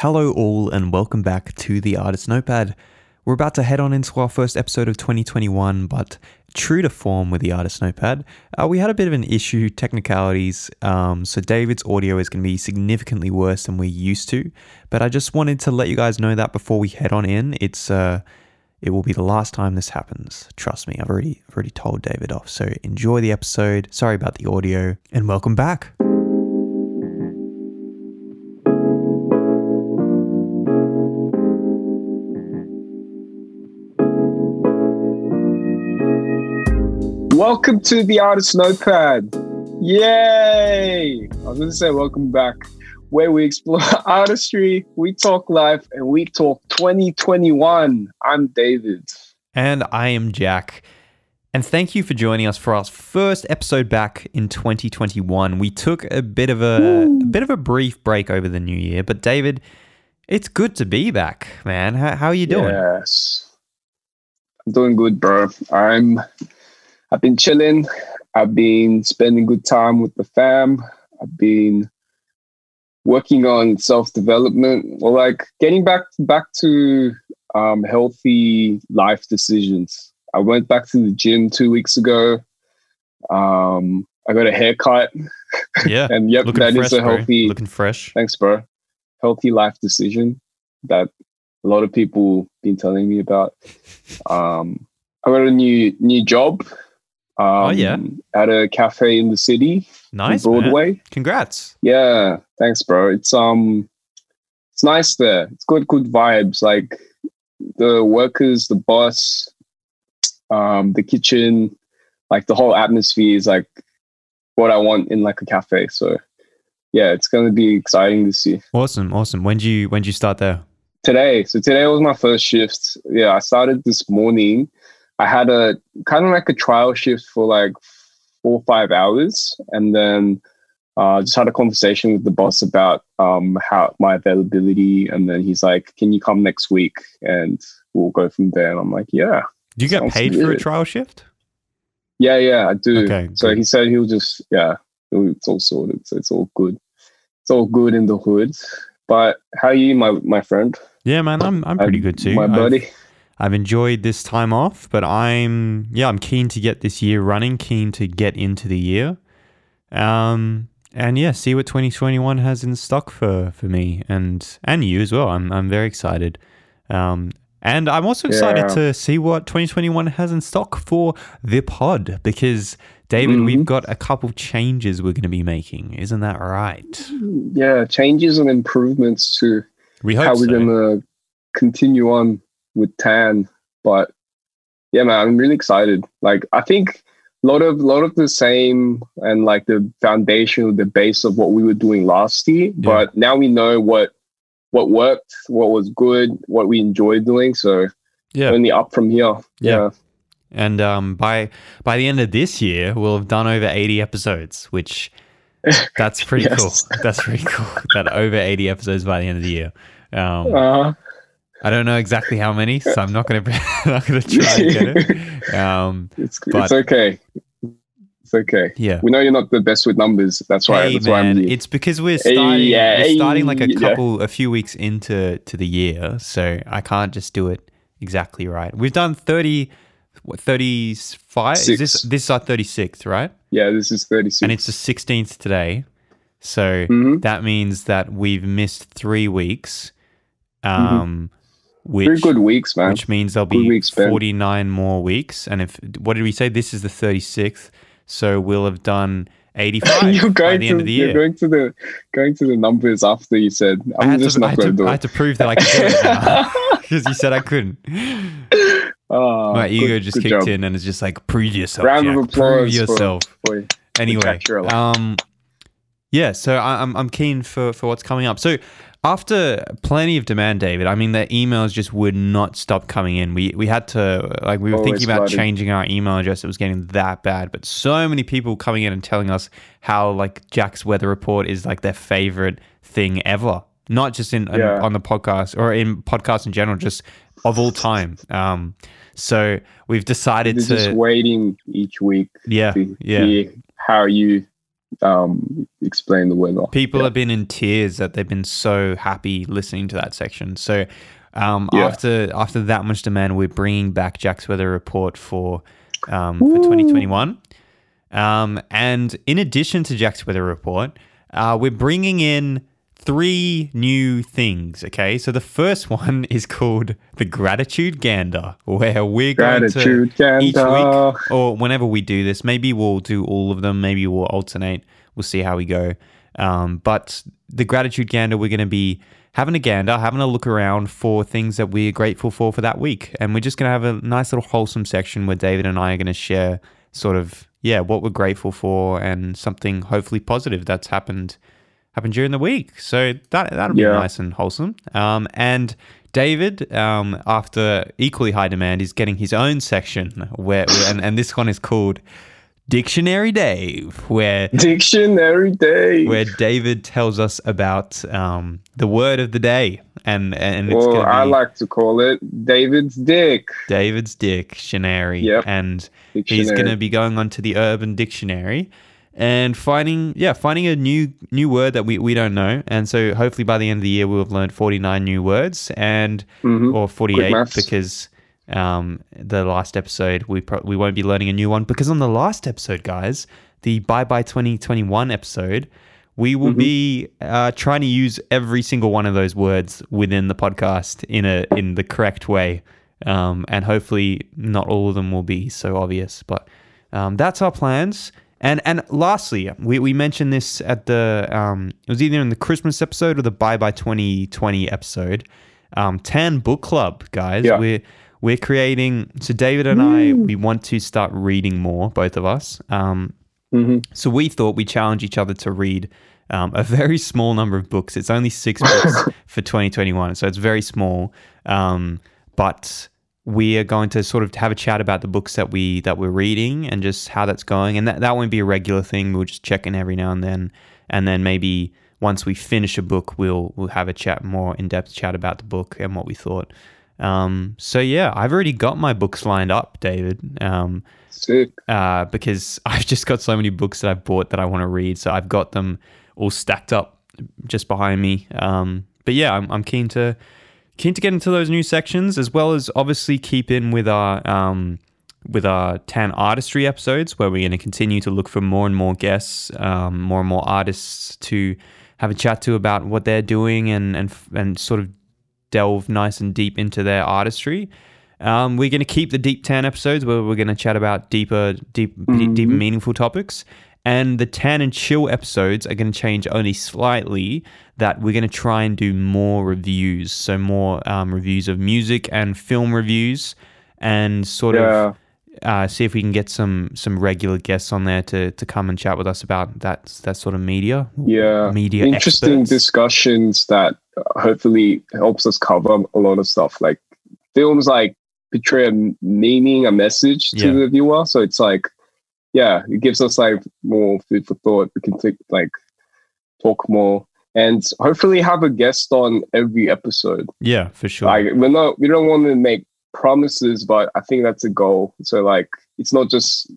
Hello, all, and welcome back to the Artist Notepad. We're about to head on into our first episode of 2021, but true to form with the Artist Notepad, uh, we had a bit of an issue, technicalities. Um, so David's audio is going to be significantly worse than we're used to. But I just wanted to let you guys know that before we head on in, it's uh, it will be the last time this happens. Trust me, I've already I've already told David off. So enjoy the episode. Sorry about the audio, and welcome back. Welcome to the Artist Notepad. Yay! I was going to say welcome back, where we explore artistry, we talk life, and we talk 2021. I'm David. And I am Jak. And thank you for joining us for our first episode back in 2021. We took a bit of a, a bit of a brief break over the new year, but David, it's good to be back, man. How, how are you doing? Yes. I'm doing good, bro. I'm I've been chilling. I've been spending good time with the fam. I've been working on self development. Well, like getting back back to um, healthy life decisions. I went back to the gym two weeks ago. Um, I got a haircut. Yeah, and yep, looking that fresh, is a bro. healthy. looking fresh. Thanks, bro. Healthy life decision that a lot of people been telling me about. Um, I got a new new job. Um, Oh, yeah? at a cafe in the city, Nice, man. Broadway. Congrats. Yeah, thanks, bro. It's um, it's nice there. It's good, good vibes. Like the workers, the boss, um, the kitchen, like the whole atmosphere is like what I want in like a cafe. So yeah, it's gonna be exciting to see Awesome, awesome. When do you when do you start there? today. So today was my first shift. Yeah, I started this morning. I had a kind of like a trial shift for like four or five hours, and then uh, just had a conversation with the boss about um, how my availability, and then he's like, "Can you come next week?" And we'll go from there. And I'm like, "Yeah, Do you get paid for a trial shift? yeah, yeah, I do." Okay, So he said he'll just yeah, it's all sorted. So it's all good. It's all good in the hood. But how are you, my my friend? Yeah, man, I'm I'm pretty good too. My buddy. I've enjoyed this time off, but I'm yeah, I'm keen to get this year running, keen to get into the year. Um and yeah, see what 2021 has in stock for for me and and you as well. I'm I'm very excited. Um and I'm also excited Yeah. to see what 2021 has in stock for the pod because David, we've Mhm. got a couple changes we're going to be making. Isn't that right? yeah, changes and improvements to We how we're so. gonna continue on with Tan. But yeah, man, I'm really excited. Like I think a lot of lot of the same and like the foundation, the base of what we were doing last year. But now we know what what worked, what was good, what we enjoyed doing. So yeah. only up from here. Yeah. Yeah. And um, by by the end of this year, we'll have done over 80 episodes, which that's pretty Yes. cool. That's pretty cool. That over 80 episodes by the end of the year. Um, Uh, I don't know exactly how many, so I'm not gonna not gonna try and get it. Um, it's But- it's okay. It's okay. yeah. We know you're not the best with numbers. That's why. Hey that's why I'm man, it's because we're Hey, starting yeah, we're starting like a hey, yeah. couple a few weeks into to the year, so I can't just do it exactly right. We've done 30 what 35 is this this is our 36th, right? yeah, this is 36. and it's the 16th today. So Mhm. that means that we've missed three weeks, um, which Three good weeks, man. which means there'll be weeks, 49 more weeks. And if what did we say? This is the 36th, so we'll have done 85 you're by going the to end of the you're year. going to the going to the numbers after you said I I'm had, just to, not going to, do I had to prove that I could do it because you said I couldn't. Oh, My ego good- just good kicked job. in and it's just like prove yourself. Round of Jak. applause Prove for- yourself. Anyway um yeah so I, i'm i'm keen for for what's coming up so after plenty of demand david i mean the emails just would not stop coming in. We we had to like we were Always thinking about changing our email address. It was getting that bad. But so many people coming in and telling us how like jak's weather report is like their favorite thing ever. Not just in, in- Yeah. on the podcast or in podcasts in general just of all time. Um so we've decided They're to just waiting each week yeah to yeah. how you um explain the off. People yeah. have been in tears that they've been so happy listening to that section. So um, Yeah. after after that much demand, we're bringing back Jak's weather report for um, for 2021. Um, and in addition to Jak's weather report, uh, we're bringing in three new things. Okay, so the first one is called the gratitude gander, where we're going Gratitude to each week or whenever we do this. Maybe we'll do all of them. Maybe we'll alternate. We'll see how we go. Um, but the gratitude gander, we're going to be having a gander, having a look around for things that we're grateful for for that week, and we're just going to have a nice little wholesome section where David and I are going to share sort of yeah what we're grateful for and something hopefully positive that's happened happened during the week. So that that'll be nice and wholesome. Um, and David, um, after equally high demand, is getting his own section where, and, and this one is called Dictionary Dave, where Dictionary day. where David tells us about um, the word of the day, and and it's Well, I like to call it David's dick. David's dictionary, Yep. and he's going to be going onto the Urban Dictionary and finding yeah finding a new new word that we, we don't know, and so hopefully by the end of the year we'll have learned forty nine new words and Mhm. or forty eight maths. because um, the last episode we pro- we won't be learning a new one because on the last episode, guys, the Bye Bye Twenty Twenty One episode, we will be uh, trying to use every single one of those words within the podcast in a in the correct way, um, and hopefully not all of them will be so obvious, but um, that's our plans. And and lastly, we, we mentioned this at the um, it was either in the Christmas episode or the Bye Bye 2020 episode. Um, Tan Book Club, guys. Yeah. We're we're creating. So David and I, we want to start reading more, both of us. Um, Mhm. so we thought we'd challenge each other to read um, a very small number of books. It's only six books for 2021, so it's very small. Um, but we are going to sort of have a chat about the books that we that we're reading and just how that's going. And that, that won't be a regular thing. We'll just check in every now and then, and then maybe once we finish a book, we'll we'll have a chat more in depth chat about the book and what we thought. Um, so yeah, I've already got my books lined up, David. Um, Sick. uh, because I've just got so many books that I've bought that I want to read. So I've got them all stacked up just behind me. Um, but yeah, I'm, I'm keen to keen to get into those new sections as well as obviously keep in with our um, with our tan artistry episodes where we're going to continue to look for more and more guests, um, more and more artists to have a chat to about what they're doing and and and sort of delve nice and deep into their artistry. Um, we're going to keep the deep tan episodes where we're going to chat about deeper, deep, deep, deeper, meaningful topics. And the tan and chill episodes are going to change only slightly. That we're going to try and do more reviews, so more um, reviews of music and film reviews, and sort Yeah. of uh, see if we can get some some regular guests on there to to come and chat with us about that that sort of media. Yeah. media Interesting experts. discussions that hopefully helps us cover a lot of stuff. Like films like portray a meaning, a message to Yeah. the viewer. So it's like, yeah, it gives us like more food for thought. We can think like talk more and hopefully have a guest on every episode. yeah, for sure. Like we're not we don't want to make promises, but I think that's a goal. So like it's not just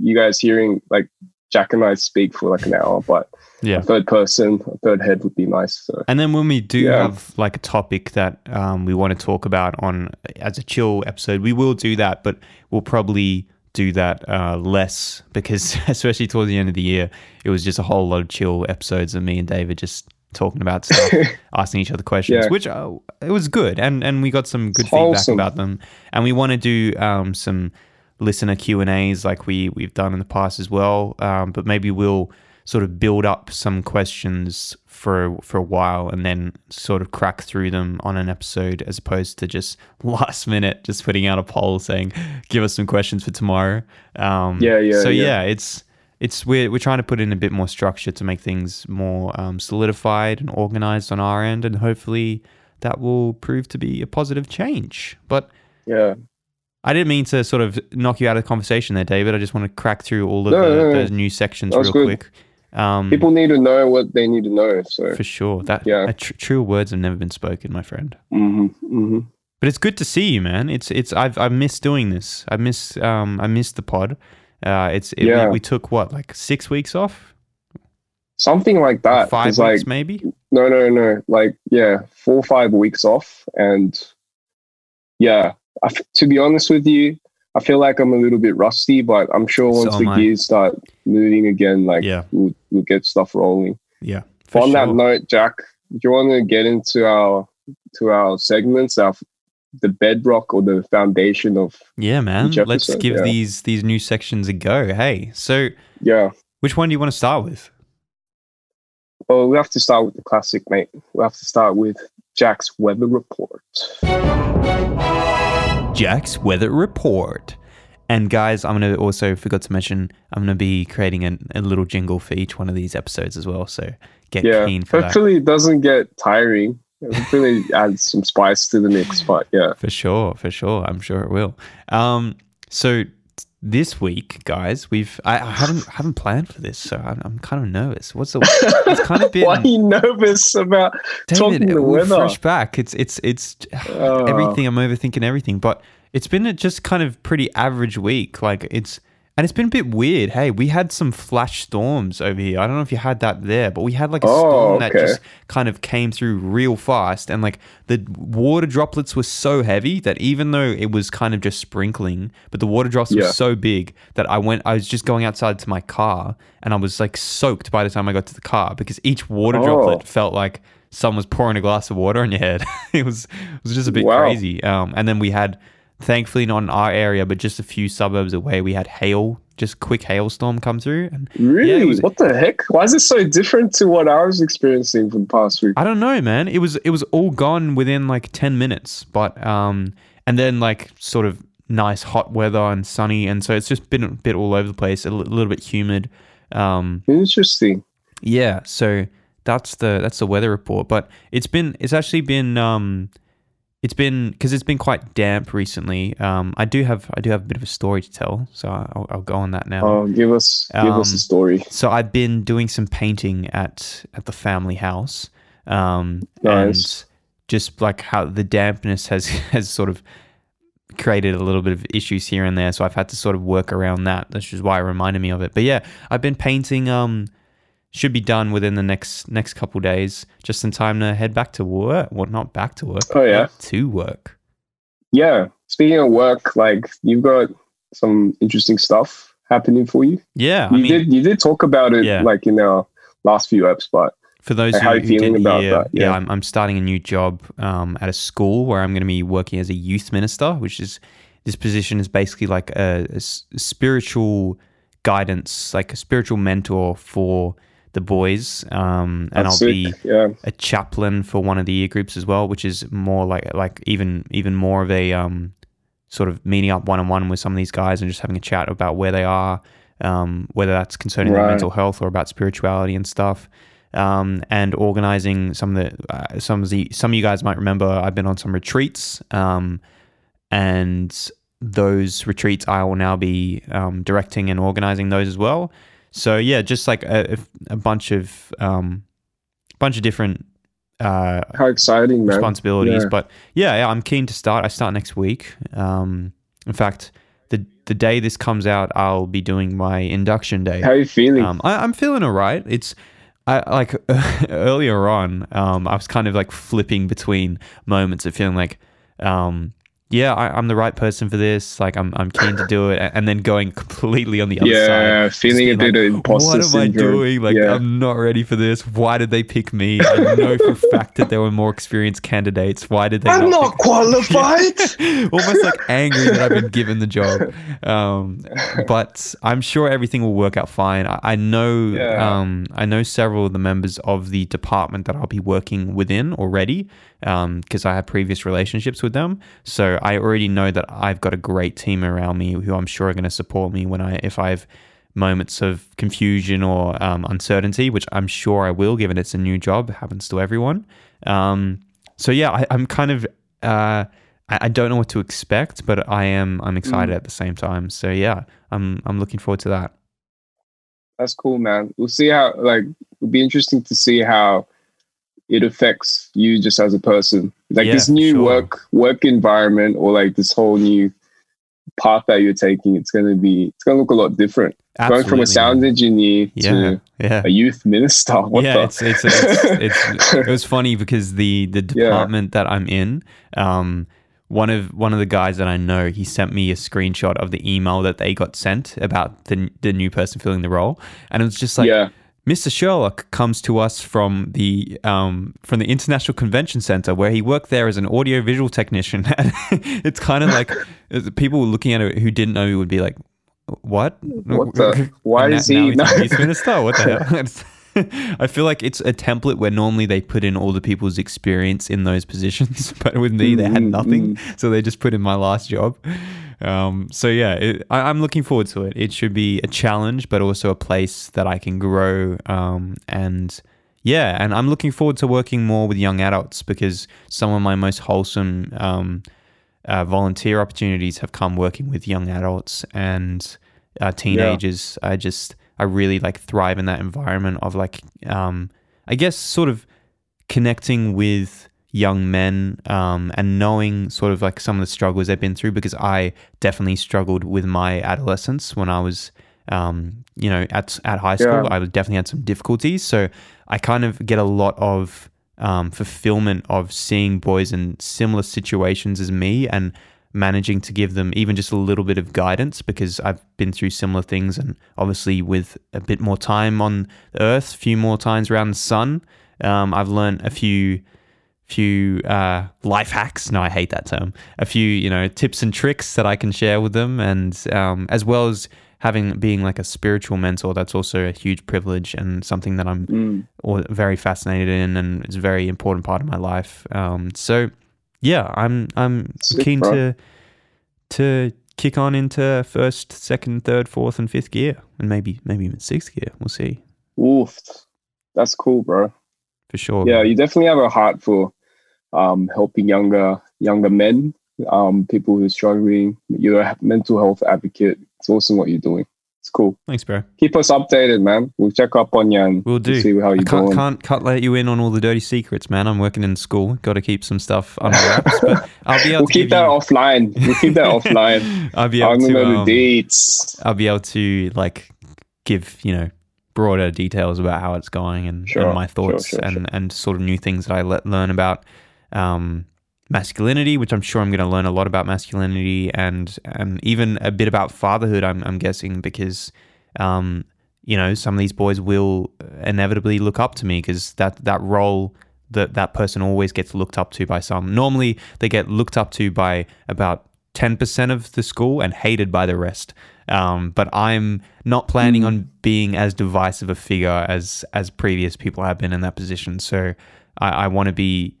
you guys hearing like Jack and I speak for like an hour, but yeah. a third person, a third head would be nice. So And then when we do Yeah. have like a topic that um, we want to talk about on as a chill episode, we will do that, but we'll probably do that uh, less because especially towards the end of the year, it was just a whole lot of chill episodes of me and David just talking about stuff, asking each other questions, Yeah. which uh, it was good, and and we got some good It's feedback wholesome. about them, and we want to do um, some listener Q and A's like we we've done in the past as well, um, but maybe we'll sort of build up some questions for for a while and then sort of crack through them on an episode as opposed to just last minute just putting out a poll saying give us some questions for tomorrow um Yeah, yeah, so yeah. yeah it's it's we're, we're trying to put in a bit more structure to make things more um, solidified and organized on our end and hopefully that will prove to be a positive change but yeah, I didn't mean to sort of knock you out of the conversation there, David. I just want to crack through all of No, the, no, no. those new sections real good. quick. Um, people need to know what they need to know. So for sure. That Yeah. tr- true words have never been spoken, my friend. hmm hmm But it's good to see you, man. It's it's I've I miss doing this. I miss um I miss the pod. Uh, it's it, Yeah. we, we took what like six weeks off. something like that. Five weeks, like maybe. no, no, no, like yeah, four or five weeks off, and yeah. I to be honest with you, I feel like I'm a little bit rusty, but I'm sure once am the I. gears start moving again, like Yeah. we'll, we'll get stuff rolling. Yeah. On that note, Jak, do you want to get into our to our segments, our the bedrock or the foundation of Yeah, man. Let's give yeah. these these new sections a go. Hey, so yeah? which one do you want to start with? Well, we have to start with the classic, mate. We have to start with Jak's weather report. Jak's weather report. And guys, I'm gonna also forgot to mention I'm gonna be creating a, a little jingle for each one of these episodes as well. So get Yeah, keen for that. hopefully it doesn't get tiring. It adds some spice to the mix. But yeah, For sure, for sure. I'm sure it will. Um, so this week, guys, we've I, I haven't haven't planned for this, so I'm, I'm kind of nervous. What's the? It's kind of been why are you nervous about talking David. the we're weather? fresh back. It's it's it's Oh. everything. I'm overthinking everything, but it's been a just kind of pretty average week. Like it's and it's been a bit weird. Hey, we had some flash storms over here. I don't know if you had that there, but we had like a Oh, storm that just kind of came through real fast, and like the water droplets were so heavy that even though it was kind of just sprinkling, but the water drops Yeah. were so big that I went. I was just going outside to my car, and I was like soaked by the time I got to the car because each water Oh. droplet felt like someone was pouring a glass of water on your head. it was it was just a bit Wow. crazy. Um, and then we had, thankfully not in our area, but just a few suburbs away, we had hail, just quick hailstorm come through. And Really? it was- what the heck? Why is it so different to what I was experiencing for the past week? I don't know, man. It was it was all gone within like ten minutes, but um, and then like sort of nice hot weather and sunny, and so it's just been a bit all over the place, a little bit humid. Um, Interesting. Yeah, so that's the that's the weather report. But it's been it's actually been um it's been because it's been quite damp recently. Um, I do have I do have a bit of a story to tell, so I'll, I'll go on that now. Oh, give us give us Um, a story. So I've been doing some painting at at the family house, um, Nice. and just like how the dampness has has sort of created a little bit of issues here and there. So I've had to sort of work around that. That's just why it reminded me of it. But yeah, I've been painting. Um, should be done within the next next couple days, just in time to head back to work. Well, not back to work. Oh, yeah. to work. Yeah. Speaking of work, like you've got some interesting stuff happening for you. Yeah, I you mean, did you did talk about it Yeah. like in our last few eps, but For those Like, who, how are you feeling didn't about hear, that? yeah, Yeah. I'm, I'm starting a new job um, at a school where I'm going to be working as a youth minister, which is this position is basically like a spiritual guidance, like a spiritual mentor for the boys, um, and that's I'll be yeah. a chaplain for one of the year groups as well, which is more like like even even more of a um, sort of meeting up one on one with some of these guys and just having a chat about where they are, um, whether that's concerning their mental health or about spirituality and stuff. Um, and organizing some of the uh, some of the some of you guys might remember I've been on some retreats, um, and those retreats I will now be um, directing and organizing those as well. So yeah, just like a, a bunch of um, bunch of different uh, How exciting, man. responsibilities. Yeah. But yeah, yeah, I'm keen to start. I start next week. Um, in fact, the the day this comes out, I'll be doing my induction day. How are you feeling? Um, I, I'm feeling all right. It's I like earlier on. Um, I was kind of like flipping between moments of feeling like, um, yeah, I, I'm the right person for this. Like I'm I'm keen to do it, and then going completely on the other side. yeah, feeling a being bit of imposter What am I doing? Like yeah. I'm not ready for this. Why did they pick me? I know for a fact that there were more experienced candidates. Why did they? I'm not not pick- qualified. almost like angry that I've been given the job. Um, but I'm sure everything will work out fine. I, I know Yeah. um, I know several of the members of the department that I'll be working within already because I have previous relationships with them. So I already know that I've got a great team around me who I'm sure are going to support me when I if I have moments of confusion or um, uncertainty, which I'm sure I will, given it's a new job. It happens to everyone. Um, so yeah, I, I'm kind of. Uh, I, I don't know what to expect, but I am I'm excited at the same time. So yeah, I'm I'm looking forward to that. That's cool, man. We'll see how like it'll be interesting to see how it affects you just as a person. Like Yeah, this new sure. work work environment or like this whole new path that you're taking, it's gonna be it's gonna look a lot different. Going from a sound engineer Yeah. to Yeah. a youth minister. What yeah, it's, it's, it's, it's it was funny because the the Yeah. department that I'm in, um, one of one of the guys that I know, he sent me a screenshot of the email that they got sent about the the new person filling the role, and it was just like. yeah, Mr. Shelock comes to us from the um, from the International Convention Center, where he worked there as an audio visual technician. And it's kind of like people looking at it who didn't know he would be like, "What? What the- why And is now he he's not- a youth minister? What the hell?" I feel like it's a template where normally they put in all the people's experience in those positions, but with me they had Mm, nothing, so they just put in my last job. Um, so yeah, it, I, I'm looking forward to it. It should be a challenge, but also a place that I can grow. Um, and yeah, and I'm looking forward to working more with young adults because some of my most wholesome um, uh, volunteer opportunities have come working with young adults and uh, teenagers. I just I really like thrive in that environment of like um, I guess sort of connecting with young men um, and knowing sort of like some of the struggles they've been through because I definitely struggled with my adolescence when I was um, you know at at high school Yeah. I definitely had some difficulties so I kind of get a lot of um, fulfillment of seeing boys in similar situations as me and managing to give them even just a little bit of guidance because I've been through similar things and obviously with a bit more time on earth, a few more times around the sun, um, I've learned a few few uh, life hacks. No, I hate that term. A few, you know, tips and tricks that I can share with them, and um, as well as having being like a spiritual mentor. That's also a huge privilege and something that I'm Mm. very fascinated in, and it's a very important part of my life. Um, so yeah, I'm I'm Sick, keen bro. to to kick on into first, second, third, fourth, and fifth gear, and maybe maybe even sixth gear. We'll see Oof, that's cool, bro. for sure. Yeah, you definitely have a heart for um, helping younger younger men, um, people who are struggling. You're a mental health advocate. It's awesome what you're doing. It's cool. thanks, bro. Keep us updated, man. We'll check up on you and We'll do. see how you're can't, doing. can't can't let you in on all the dirty secrets, man. I'm working in school. Got to keep some stuff under wraps. But I'll be able We'll to keep that you, offline. We'll keep that offline. I'll be able don't to. know um, the dates. I'll be able to like give you know broader details about how it's going and, Sure, and my sure, thoughts sure, and and sort of new things that I let learn about um, masculinity, which I'm sure I'm going to learn a lot about masculinity and and even a bit about fatherhood. I'm I'm guessing because um, you know some of these boys will inevitably look up to me because that that role that that person always gets looked up to by some. Normally they get looked up to by about 10% of the school and hated by the rest. Um, but I'm not planning on being as divisive a figure as as previous people have been in that position. So I, I want to be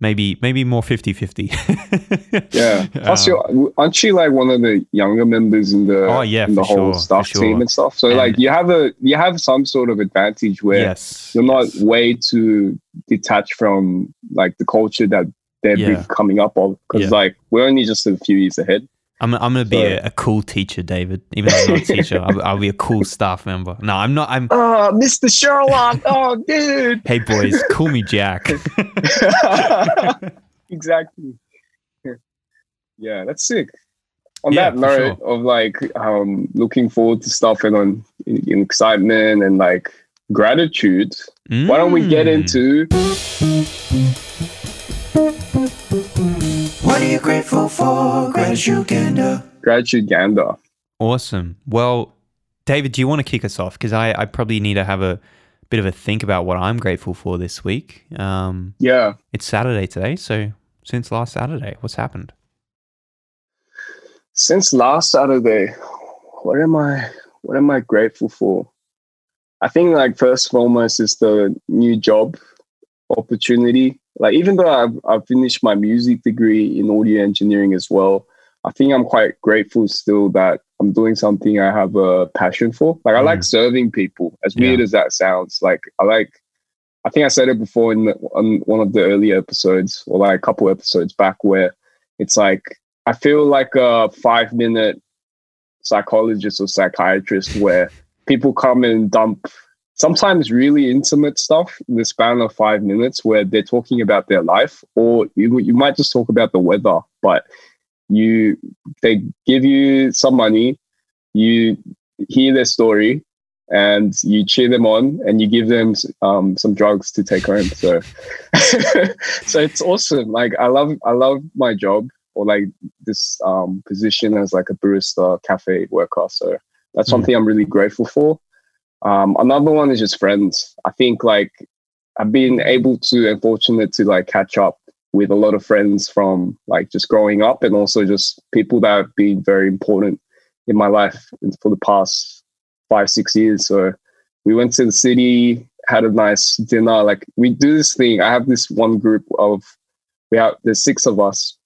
maybe maybe more 50-50. Yeah. Plus, Um, aren't you like one of the younger members in the Oh, yeah, in the whole sure, staff sure. team and stuff? So And- like you have a you have some sort of advantage where yes. you're not yes. way too detached from like the culture that they're Yeah. coming up of because Yeah. like we're only just a few years ahead. I'm, I'm going to be a, a cool teacher, David. Even though I'm not a teacher, I'll, I'll be a cool staff member. No, I'm not. I'm. Oh, Mr. Shelock! Oh, dude! Hey, boys, call me Jak. exactly. Yeah, that's sick. On Yeah, that note of like um looking forward to stuff and on in, in excitement and like gratitude, why don't we get Mm. into What are you grateful for? Gratitude Gander. gratitude gander? Awesome. Well, David, do you want to kick us off? Because I, I probably need to have a bit of a think about what I'm grateful for this week. Um, Yeah. it's Saturday today, so since last Saturday, what's happened? Since last Saturday, what am I what am I grateful for? I think like first and foremost is the new job opportunity. Like even though I've I've finished my music degree in audio engineering as well, I think I'm quite grateful still that I'm doing something I have a passion for. Like I like mm. serving people. As weird as that sounds, like I like. I think I said it before in the, on one of the earlier episodes, or like a couple episodes back, where it's like I feel like a five minute psychologist or psychiatrist where people come and dump sometimes really intimate stuff in the span of five minutes where they're talking about their life, or you, you might just talk about the weather, but you they give you some money, you hear their story, and you cheer them on and you give them um, some drugs to take home. So, so it's awesome. Like I love, I love my job or like this um, position as like a barista cafe worker. So that's mm. something I'm really grateful for. Um, another one is just friends. I think like I've been able to and fortunate to like catch up with a lot of friends from like just growing up and also just people that have been very important in my life for the past five, six years. So we went to the city, had a nice dinner. Like we do this thing. I have this one group of we have there's six of us,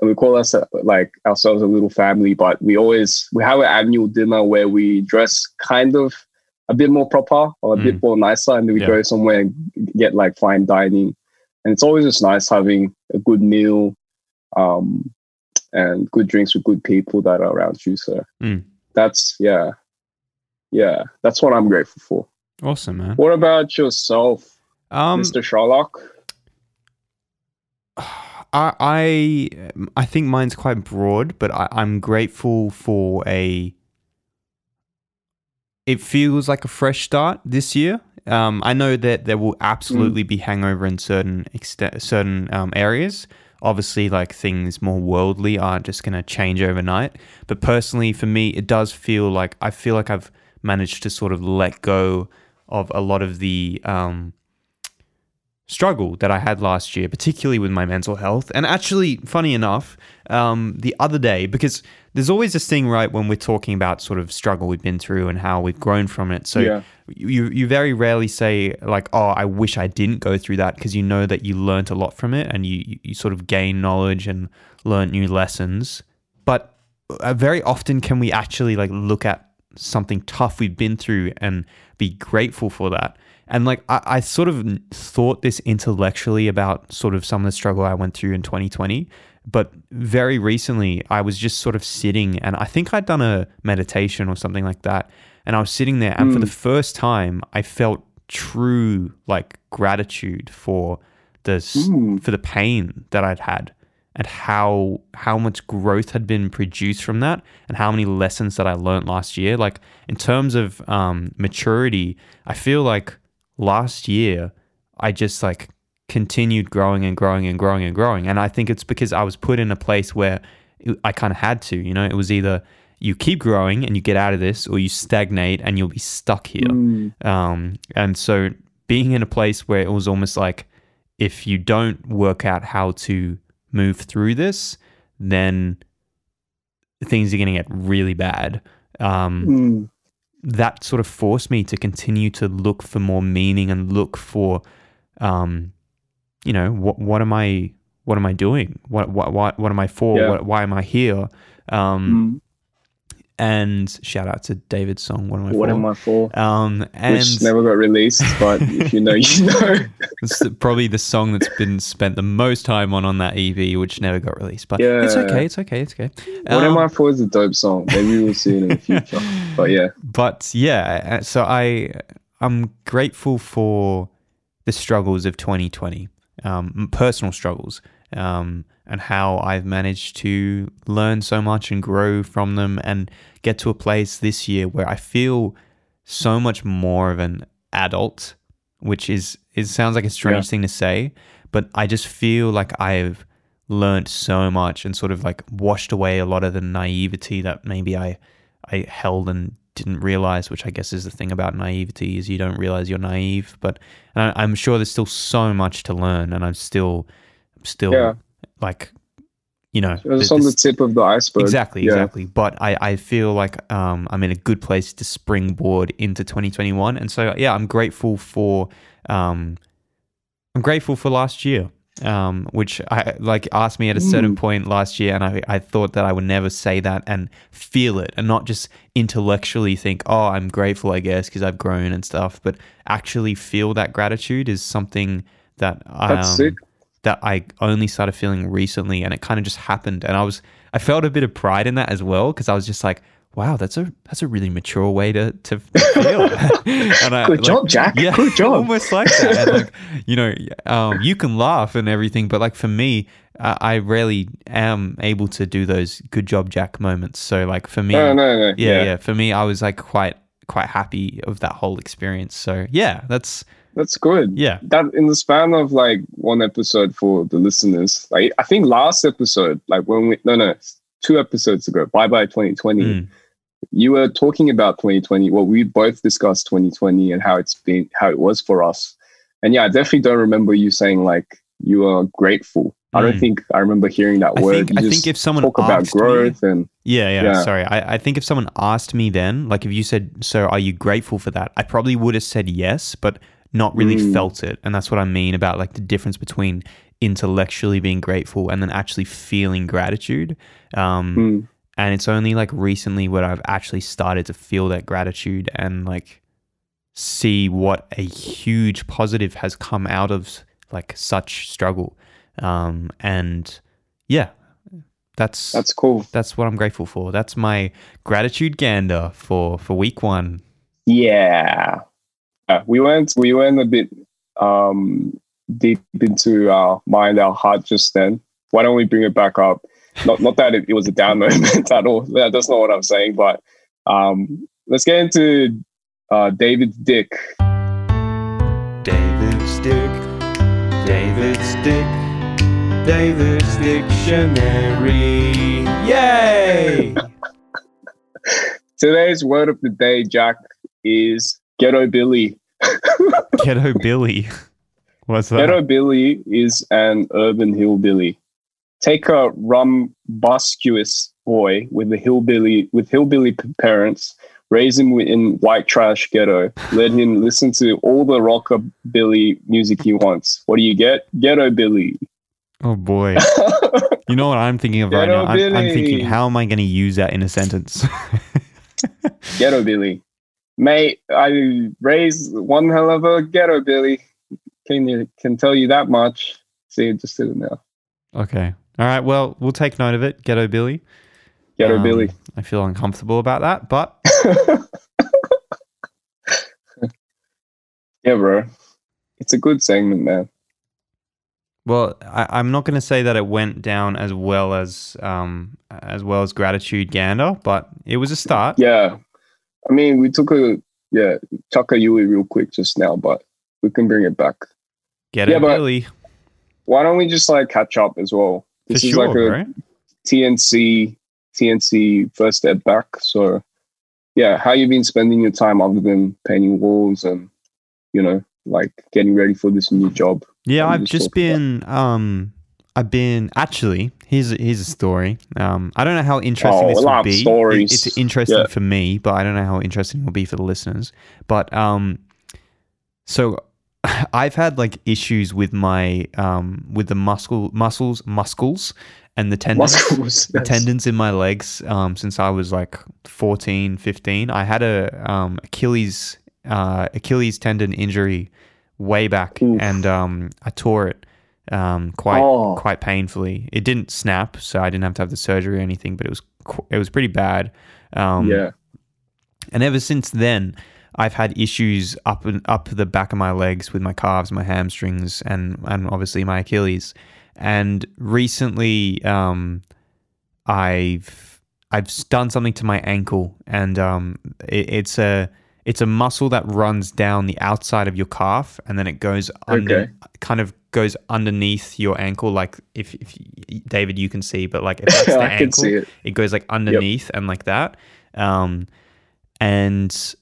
and we call us like ourselves a little family. But we always we have an annual dinner where we dress kind of a bit more proper or a mm. bit more nicer, and then we yeah. go somewhere and get like fine dining. And it's always just nice having a good meal, um, and good drinks with good people that are around you. So mm. that's yeah, yeah, that's what I'm grateful for. Awesome, man. What about yourself, um, Mr. Shelock? I, I I think mine's quite broad, but I, I'm grateful for a. It feels like a fresh start this year. Um, I know that there will absolutely mm. be hangover in certain extent, certain um, areas. Obviously, like things more worldly aren't just going to change overnight. But personally, for me, it does feel like I feel like I've managed to sort of let go of a lot of the um, struggle that I had last year, particularly with my mental health. And actually, funny enough, um, the other day, because there's always this thing, right, when we're talking about sort of struggle we've been through and how we've grown from it. So yeah. you you very rarely say like, "Oh, I wish I didn't go through that," because you know that you learned a lot from it and you you sort of gain knowledge and learn new lessons. But uh, very often, can we actually like look at something tough we've been through and be grateful for that. And like I, I, sort of thought this intellectually about sort of some of the struggle I went through in 2020. But very recently, I was just sort of sitting and I think I'd done a meditation or something like that. And I was sitting there, and mm. for the hmm. first time, I felt true like gratitude for this mm. for the pain that I'd had and how how much growth had been produced from that and how many lessons that I learned last year. Like in terms of um, maturity, I feel like last year I just like continued growing and growing and growing and growing. And I think it's because I was put in a place where I kind of had to, you know, it was either you keep growing and you get out of this or you stagnate and you'll be stuck here. Mm. Um, and so being in a place where it was almost like if you don't work out how to move through this, then things are going to get really bad. Um, mm. That sort of forced me to continue to look for more meaning and look for, um, you know, what what am I what am I doing? What what what, what am I for? Yeah. What, why am I here? Um, mm and shout out to David's song "What Am I what For?" Am I For? Um, and Which never got released, but if you know, you know. it's probably the song that's been spent the most time on on that EP, which never got released. But yeah. it's okay, it's okay, it's okay. "What um, Am I For" is a dope song. Maybe we'll see it in the future. But yeah, but yeah, uh, so I I'm grateful for the struggles of 2020, um, personal struggles. Um, and how I've managed to learn so much and grow from them and get to a place this year where I feel so much more of an adult, which is it sounds like a strange yeah. thing to say, but I just feel like I've learned so much and sort of like washed away a lot of the naivety that maybe I I held and didn't realize, which I guess is the thing about naivety is you don't realize you're naive. But I, am sure there's still so much to learn, and I'm still, I'm still yeah. like you know it's on the tip of the iceberg. Exactly yeah. exactly. But i i feel like um i'm in a good place to springboard into 2021 and so yeah i'm grateful for um i'm grateful for last year um, which I like asked me at a certain mm. point last year, and I, I thought that I would never say that and feel it, and not just intellectually think, oh, I'm grateful, I guess, because I've grown and stuff, but actually feel that gratitude is something that That's um, that I only started feeling recently, and it kind of just happened. And I was, I felt a bit of pride in that as well because I was just like, wow, that's a that's a really mature way to to feel. and I, Good like, job, Jak. Yeah, Good job. Almost like that. Like, you know, um, you can laugh and everything, but like for me, uh, I rarely am able to do those good job, Jak moments. So like for me, no, no, no. Yeah, yeah, yeah. For me, I was like quite quite happy of that whole experience. So yeah, that's That's good. yeah. That in the span of like one episode for the listeners, like I think last episode, like when we no no two episodes ago, bye bye 2020, Mm. you were talking about 2020. Well, we both discussed 2020 and how it's been, how it was for us. And yeah, I definitely don't remember you saying like you are grateful. I don't Mm. think I remember hearing that I word. think You I just think if someone talk about asked me- growth and Yeah, yeah, Yeah. Sorry. I, I think if someone asked me then, like if you said, So are you grateful for that? I probably would have said yes, but not really Mm. felt it. And that's what I mean about like the difference between intellectually being grateful and then actually feeling gratitude. Um, Hmm. And it's only like recently where I've actually started to feel that gratitude and like see what a huge positive has come out of like such struggle. Um, and yeah, that's that's cool. that's what I'm grateful for. That's my gratitude gander for for week one. Yeah. Uh, we went we went a bit um deep into our mind, our heart just then. Why don't we bring it back up? Not not that it, it was a down moment at all. Yeah, That's not what I'm saying, but um let's get into uh David's dick. David's dick, David's dick, David's dictionary. Yay! Today's word of the day, Jak, is ghetto Billy. Ghetto Billy. What's that? Ghetto Billy is an urban hillbilly. Take a rumbustious boy with a hillbilly with hillbilly parents, raise him in white trash ghetto, let him listen to all the rockabilly music he wants. What do you get? Ghetto Billy. Oh boy. You know what I'm thinking of right now? I'm, I'm thinking, how am I going to use that in a sentence? ghetto Billy. Mate, I raised one hell of a ghetto Billy. Can you can tell you that much? See, just did it now. okay. All right. Well, we'll take note of it. Ghetto Billy. Ghetto Um, Billy. I feel uncomfortable about that, but yeah, bro. It's a good segment, man. Well, I, I'm not going to say that it went down as well as um, as well as gratitude gander, but it was a start. Yeah. I mean, we took a yeah, Chaka Yui real quick just now, but we can bring it back. Get it, Yeah, but- Billy. Why don't we just like catch up as well? For This is sure, like a bro. TNC TNC first step back. So yeah, how you been spending your time other than painting walls and you know, like getting ready for this new job? Yeah, I've just just been um, I've been actually here's here's a story. Um, I don't know how interesting Oh, this will be. It- it's interesting Yeah. for me, but I don't know how interesting it will be for the listeners. But um, so I've had like issues with my um with the muscle muscles muscles and the tendons Muscles. the Yes. tendons in my legs um, since I was like 14, 15. I had a um, Achilles uh, Achilles tendon injury way back, Oof. and um, I tore it um, quite Oh. quite painfully. It didn't snap, so I didn't have to have the surgery or anything, but it was qu- it was pretty bad. Um, yeah. and ever since then, I've had issues up and up the back of my legs with my calves, my hamstrings, and and obviously my Achilles. And recently, um, I've I've done something to my ankle, and um, it, it's a it's a muscle that runs down the outside of your calf, and then it goes under, Okay. kind of goes underneath your ankle. Like if, if David, you can see, but like if that's the ankle, it. it goes like underneath and like that. Um, and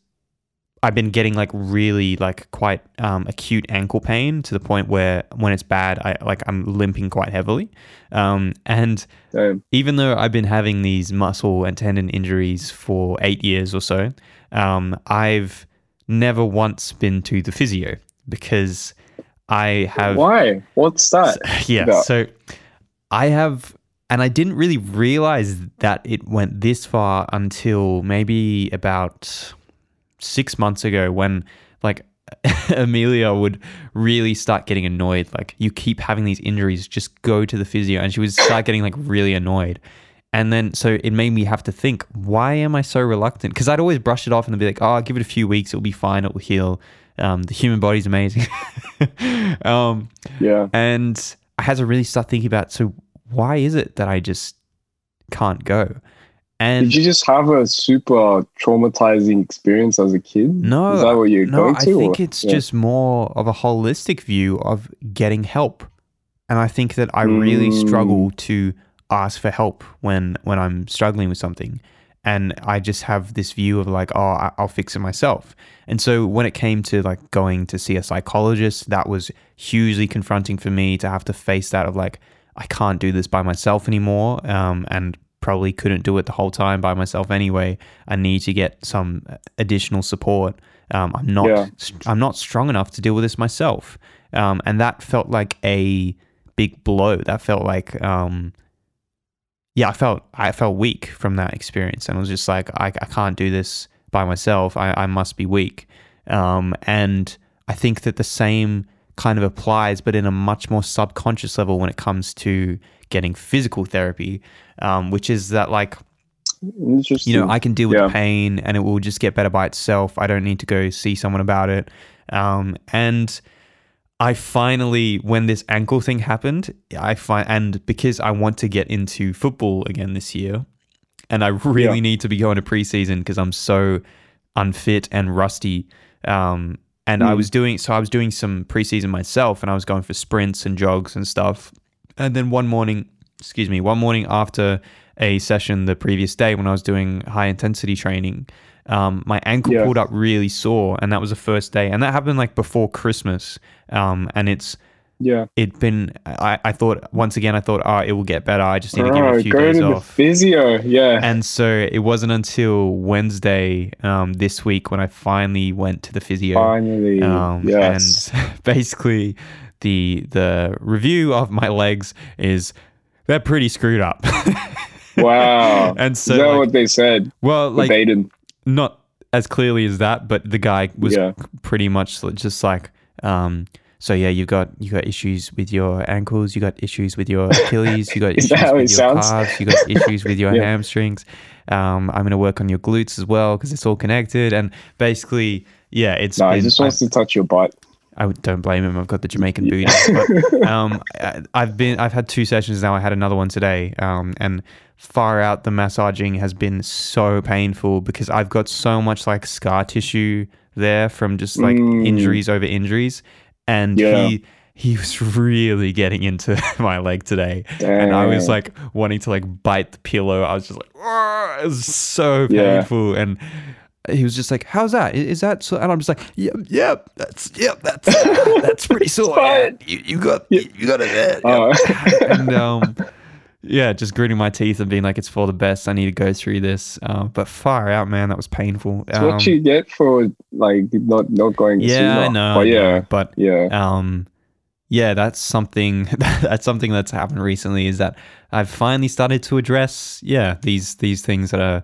I've been getting like really like quite um, acute ankle pain to the point where when it's bad, I like I'm limping quite heavily. Um, and Damn. even though I've been having these muscle and tendon injuries for eight years or so, um, I've never once been to the physio because I have Why? What's that? yeah. about? So I have, and I didn't really realize that it went this far until maybe about six months ago when, like, Amelia would really start getting annoyed. Like, you keep having these injuries, just go to the physio. And she would start getting, like, really annoyed. And then, so it made me have to think, why am I so reluctant? Because I'd always brush it off and be like, oh, give it a few weeks, it'll be fine, it will heal. Um, the human body's amazing. um, Yeah. and I had to really start thinking about so why is it that I just can't go? And Did you just have a super traumatizing experience as a kid? No, Is that what you're no, going I to? think or- it's yeah. just more of a holistic view of getting help. And I think that I really Mm. struggle to ask for help when when I'm struggling with something. And I just have this view of like, oh, I'll fix it myself. And so when it came to like going to see a psychologist, that was hugely confronting for me to have to face that of like, I can't do this by myself anymore. Um, and probably couldn't do it the whole time by myself anyway. I need to get some additional support. Um, I'm not Yeah. I'm not strong enough to deal with this myself. Um, and that felt like a big blow. That felt like um, yeah, I felt I felt weak from that experience, and I was just like, I, I can't do this by myself. I, I must be weak. Um, and I think that the same kind of applies, but in a much more subconscious level when it comes to getting physical therapy, um, which is that like you know, I can deal with Yeah. pain and it will just get better by itself. I don't need to go see someone about it. Um, and I finally, when this ankle thing happened, I find, and because I want to get into football again this year, and I really Yeah. need to be going to preseason because I'm so unfit and rusty. Um, and I Mm. was doing, so I was doing some preseason myself and I was going for sprints and jogs and stuff. And then one morning, excuse me, one morning after a session the previous day when I was doing high intensity training, um, my ankle Yeah. pulled up really sore, and that was the first day, and that happened like before Christmas. Um, and it's yeah. it'd been I, I thought once again I thought oh it will get better. I just need to give it a few go days to the off. physio. Yeah. And so it wasn't until Wednesday um, this week when I finally went to the physio. Finally. Um, yes. And basically, the the review of my legs is they're pretty screwed up. wow. and so Is that like, what they said? well, Like, like Aiden. Not as clearly as that, but the guy was Yeah. pretty much just like, um, so yeah, you got you got issues with your ankles, you got issues with your Achilles, you got issues with your sounds? calves, you got issues with your Yeah. hamstrings. Um, I'm gonna work on your glutes as well because it's all connected. And basically, yeah, it's No, he been. just I- wants to touch your butt. I don't blame him. I've got the Jamaican booty. But, um, I've been, I've had two sessions now. I had another one today, um, and far out the massaging has been so painful because I've got so much like scar tissue there from just like Mm. injuries over injuries, and Yeah. he he was really getting into my leg today, and I was like wanting to like bite the pillow. I was just like, "Argh!" it was so Yeah. painful, and he was just like, "How's that? Is that so?" And I'm just like, "Yep, yep, that's yep, that's that's pretty sore. Fine. you, you got you, got it there." Oh. And um, yeah, just gritting my teeth and being like, "It's for the best. I need to go through this." Uh, but far out, man, that was painful. It's Um, what you get for like not not going yeah. I know, But yeah. know, but Yeah. um yeah that's something that's something that's happened recently is that i've finally started to address yeah these these things that are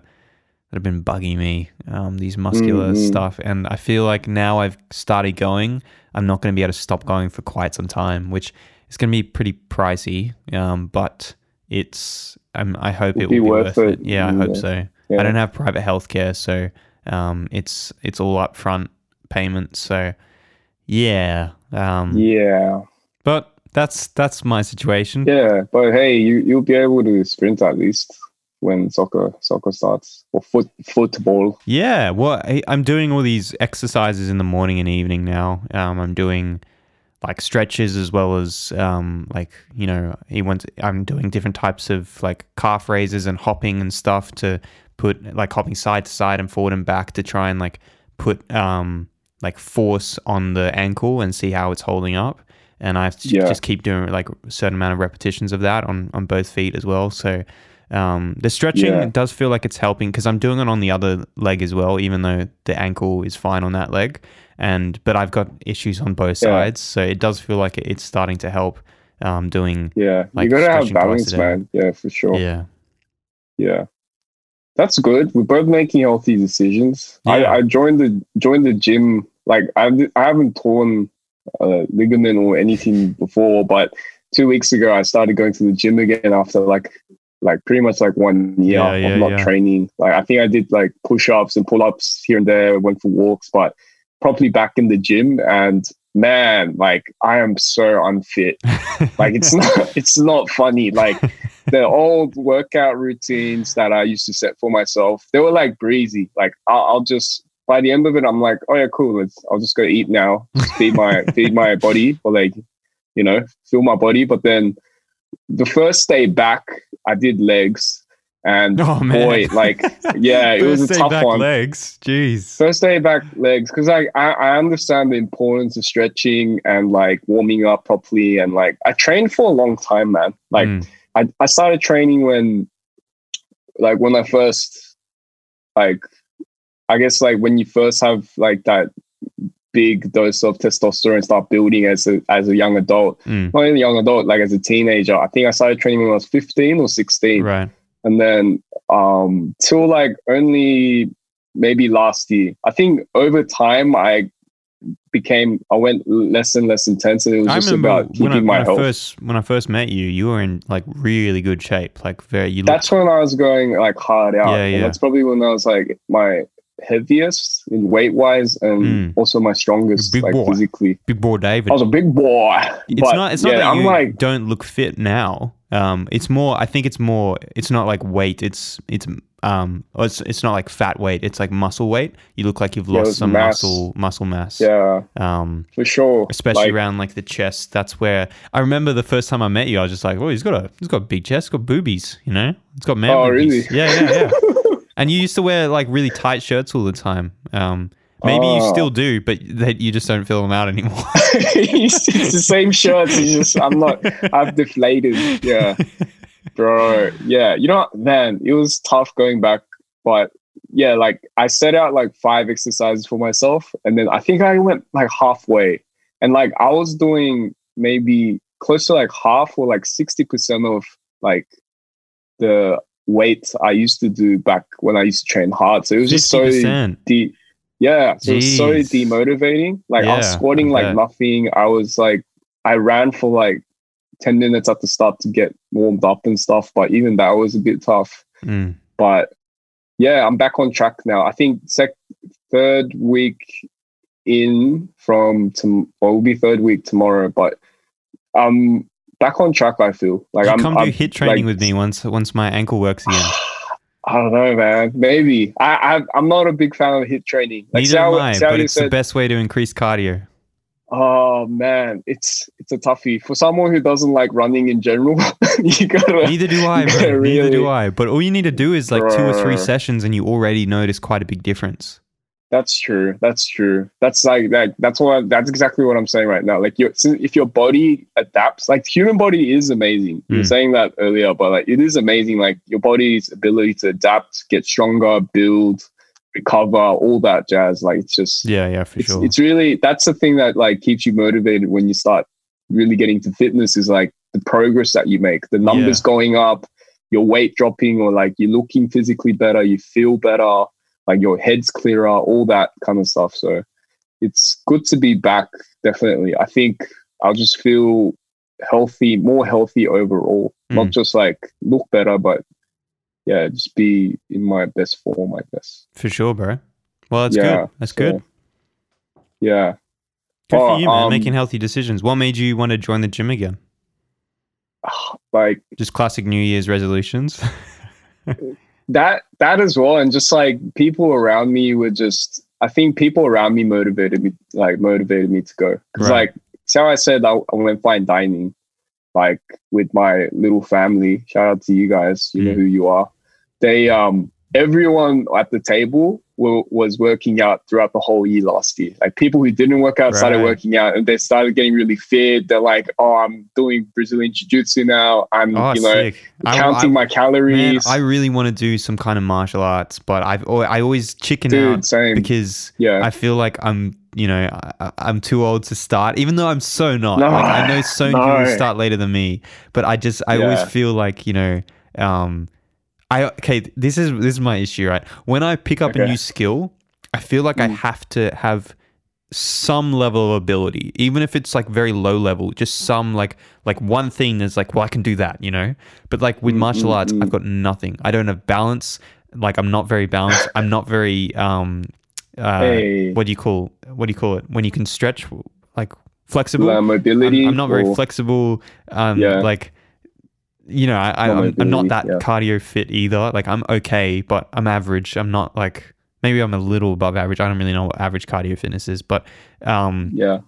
that have been bugging me um these muscular Mhm. stuff and i feel like now i've started going i'm not going to be able to stop going for quite some time which is going to be pretty pricey um but it's um, i hope It'll it will be worth it, it. yeah i hope so yeah. I don't have private healthcare, so um, it's it's all upfront payments. So yeah, um, yeah. but that's that's my situation. Yeah. But hey, you you'll be able to sprint at least when soccer soccer starts or foot football. Yeah, well, I, I'm doing all these exercises in the morning and evening now. Um, I'm doing like stretches as well as um, like you know he wants. I'm doing different types of like calf raises and hopping and stuff to put like hopping side to side and forward and back to try and like put um like force on the ankle and see how it's holding up. And I have to Yeah. just keep doing like a certain amount of repetitions of that on on both feet as well. So um, the stretching Yeah. does feel like it's helping because I'm doing it on the other leg as well, even though the ankle is fine on that leg. And but I've got issues on both Yeah. sides, so it does feel like it's starting to help. Um, doing Yeah. Like you gotta have stretching twice a balance, man. Yeah, for sure. yeah, Yeah. That's good. We're both making healthy decisions. Yeah. I, I joined the joined the gym. Like I I haven't torn a ligament or anything before, but two weeks ago I started going to the gym again after like like pretty much like one year Yeah, yeah, of not yeah. training. Like I think I did like push ups and pull ups here and there, went for walks, but properly back in the gym and man, like I am so unfit. Like it's not it's not funny. Like the old workout routines that I used to set for myself, they were like breezy. Like I'll, I'll just by the end of it, I'm like, oh yeah, cool. Let's, I'll just go eat now, just feed my feed my body, or like, you know, fill my body. But then the first day back, I did legs, and Oh boy, like, yeah, it was a tough back one. legs. Jeez. First day back legs, because I, I I understand the importance of stretching and like warming up properly, and like I trained for a long time, man. Like Mm. I, I started training when like when I first like I guess like when you first have like that big dose of testosterone start building as a as a young adult. Mm. Not even a young adult, like as a teenager. I think I started training when I was 15 or 16. Right. And then um till like only maybe last year. I think over time I became I went less and less intense and it was I just about when I, keeping my when I health. first when I first met you, you were in like really good shape. Like very you looked that's when I was going like hard out. Yeah, And that's probably when I was like my heaviest in weight wise and Mm. also my strongest Big like boy. physically. big boy David. I was a big boy. it's but not it's not yeah, that I'm you like don't look fit now. Um it's more I think it's more it's not like weight, it's it's um it's it's not like fat weight, it's like muscle weight. You look like you've lost some mass. muscle muscle mass. yeah, Um for sure. especially Like, around like the chest. That's where I remember the first time I met you. I was just like, "Oh, he's got a he's got a big chest, got boobies, you know, it's got man Oh, boobies." really? Yeah, yeah, yeah. and you used to wear like really tight shirts all the time. Um, maybe you Oh. still do, but that you just don't fill them out anymore. it's, it's the same shirts. It's just I'm not I've deflated. Yeah. Bro. Yeah. You know what, man, it was tough going back, but yeah, like I set out like five exercises for myself, and then I think I went like halfway. And like I was doing maybe close to like half or like 60% of like the weight I used to do back when I used to train hard. So it was just so 50%. de- yeah, so it was so demotivating. Like I was Yeah, squatting like nothing. I was like I ran for like 10 minutes at the start to get warmed up and stuff, but even that was a bit tough. Mm. But yeah, I'm back on track now. I think sec third week in from to well, will be third week tomorrow, but I'm back on track. I feel like I'm come I'm, do HIIT training like- with me once once my ankle works again. I don't know, man. Maybe I, I I'm not a big fan of HIIT training. Like, Neither am I, but it's the best way to increase cardio. Oh man, it's it's a toughie for someone who doesn't like running in general. you gotta Neither do I, bro. Yeah, Neither do. I. But all you need to do is like two or three sessions, and you already notice quite a big difference. That's true. That's true. That's like that. That's what. That's exactly what I'm saying right now. Like, your if your body adapts, like human body is amazing. You were Mm. saying that earlier, but like it is amazing. Like your body's ability to adapt, get stronger, build, recover, all that jazz. Like it's just. Yeah, yeah, for it's, sure. it's really that's the thing that like keeps you motivated when you start really getting to fitness is like the progress that you make the numbers going up your weight dropping or like you're looking physically better you feel better like your head's clearer all that kind of stuff so it's good to be back definitely i think i'll just feel healthy more healthy overall not Mm. just like look better but yeah just be in my best form i guess For sure, bro. Well, that's Yeah, good. That's good. yeah Good Oh, for you, man. um, Making healthy decisions. What made you want to join the gym again? like Just classic New Year's resolutions. that that as well and just like people around me were just i think people around me motivated me like motivated me to go because Right. like so i said I, I went fine dining like with my little family shout out to you guys you know Mm. who you are they um everyone at the table wa- was working out throughout the whole year last year. Like people who didn't work out started working out and they started getting really fit they're like oh i'm doing brazilian jiu-jitsu now. I'm oh, you know sick. Counting I, my man, calories. I really want to do some kind of martial arts, but I've I always chicken dude out same. because yeah. I feel like I'm, you know, I, I'm too old to start, even though I'm so not. No, like I know so many people no. start later than me, but I just I always feel like you know, um, I okay. This is this is my issue, right? When I pick up a new skill, I feel like I Mm. have to have some level of ability, even if it's like very low level. Just some like like one thing is like, well, I can do that, you know. But like with Mm, martial mm, arts, mm. I've got nothing. I don't have balance. Like I'm not very balanced. I'm not very um. Uh, hey what do you call what do you call it when you can stretch like flexible mobility I'm, I'm not very or- flexible um Yeah. like you know, I, I Not not that yeah. cardio fit either. Like I'm okay, but I'm average. I'm not like maybe I'm a little above average. I don't really know what average cardio fitness is, but um, Yeah.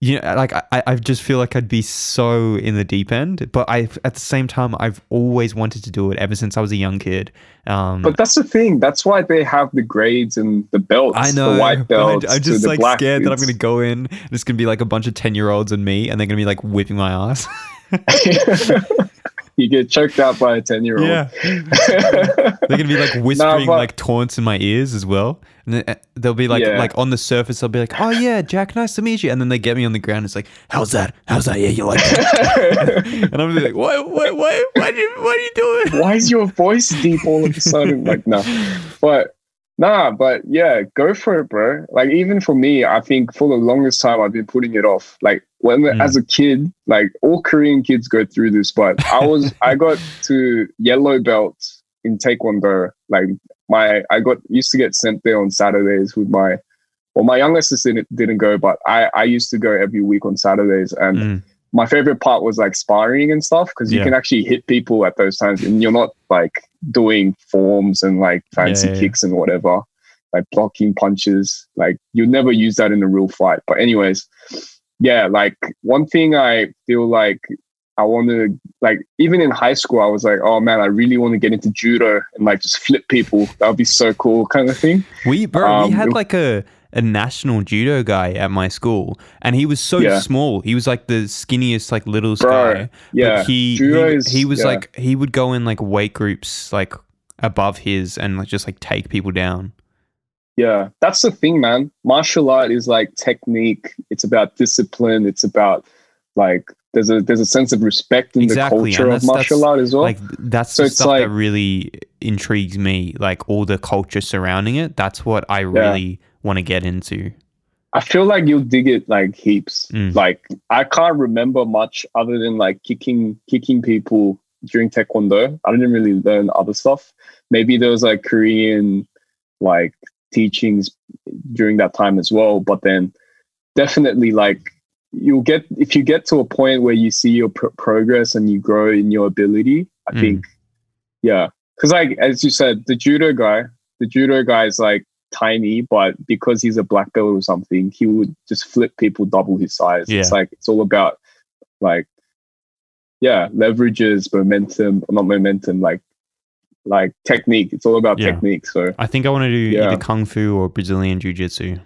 you know, like I, I just feel like I'd be so in the deep end. But I, at the same time, I've always wanted to do it ever since I was a young kid. Um, But that's the thing. That's why they have the grades and the belts. I know, the white belts. I'm just like scared that I'm gonna go in. There's gonna be like a bunch of ten year olds and me, and they're gonna be like whipping my ass. you get choked out by a ten year old. yeah, they're gonna be like whispering like taunts in my ears as well. And uh, they'll be like, Yeah. like on the surface, they'll be like, "Oh yeah, Jak, nice to meet you." And then they get me on the ground. It's like, "How's that? How's that? Yeah, you like that?" and I'm like, "What? What? What? What? Are you, what are you doing?" Why is your voice deep all of a sudden? Like, no. But nah, but yeah, go for it, bro. Like even for me, I think for the longest time I've been putting it off. Like when Mm. as a kid, like all Korean kids go through this, but I was I got to yellow belt in Taekwondo. Like my I got used to get sent there on Saturdays with my well, my youngest sister didn't, didn't go, but I, I used to go every week on Saturdays. And Mm. My favorite part was like sparring and stuff because you Yeah. can actually hit people at those times and you're not like doing forms and like fancy Yeah, yeah, kicks and whatever, like blocking punches. Like you never use that in a real fight. But anyways, yeah, like one thing I feel like I want to like even in high school, I was like, oh man, I really want to get into judo and like just flip people. That would be so cool, kind of thing. We bro, we Um, had like a a national judo guy at my school, and he was so Yeah. small. He was like the skinniest, like littlest Bro, guy. Yeah, but he judo he, he was yeah. like he would go in like weight groups like above his and like just like take people down. Yeah, that's the thing, man. Martial art is like technique. It's about discipline. It's about like there's a there's a sense of respect in Exactly, the culture of martial art as well. like that's so the stuff that really intrigues me. Like all the culture surrounding it. That's what I really want to get into. I feel like you'll dig it like heaps. Mm. Like I can't remember much other than like kicking kicking people during taekwondo. I didn't really learn other stuff. Maybe there was like Korean like teachings during that time as well. But then definitely like you'll get if you get to a point where you see your pro- progress and you grow in your ability. I Mm. think yeah, because like as you said, the judo guy, the judo guy is like tiny, but because he's a black belt or something, he would just flip people double his size. It's like it's all about like yeah, leverages momentum, not momentum, like like technique. It's all about Yeah. technique. So I think I want to do Yeah. either kung fu or Brazilian jiu jitsu.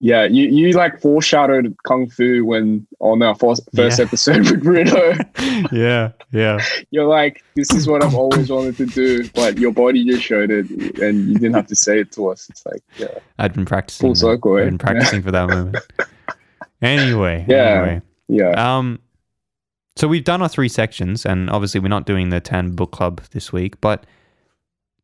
Yeah, you, you like foreshadowed kung fu when on our first, first Yeah. episode with Bruno. yeah, yeah. You're like, this is what I've always wanted to do, but your body just showed it, and you didn't have to say it to us. It's like, yeah, I'd been practicing. Full circle, I'd eh? been practicing for that moment. Anyway, Yeah. anyway. yeah, Um, so we've done our three sections, and obviously we're not doing the TAN book club this week. But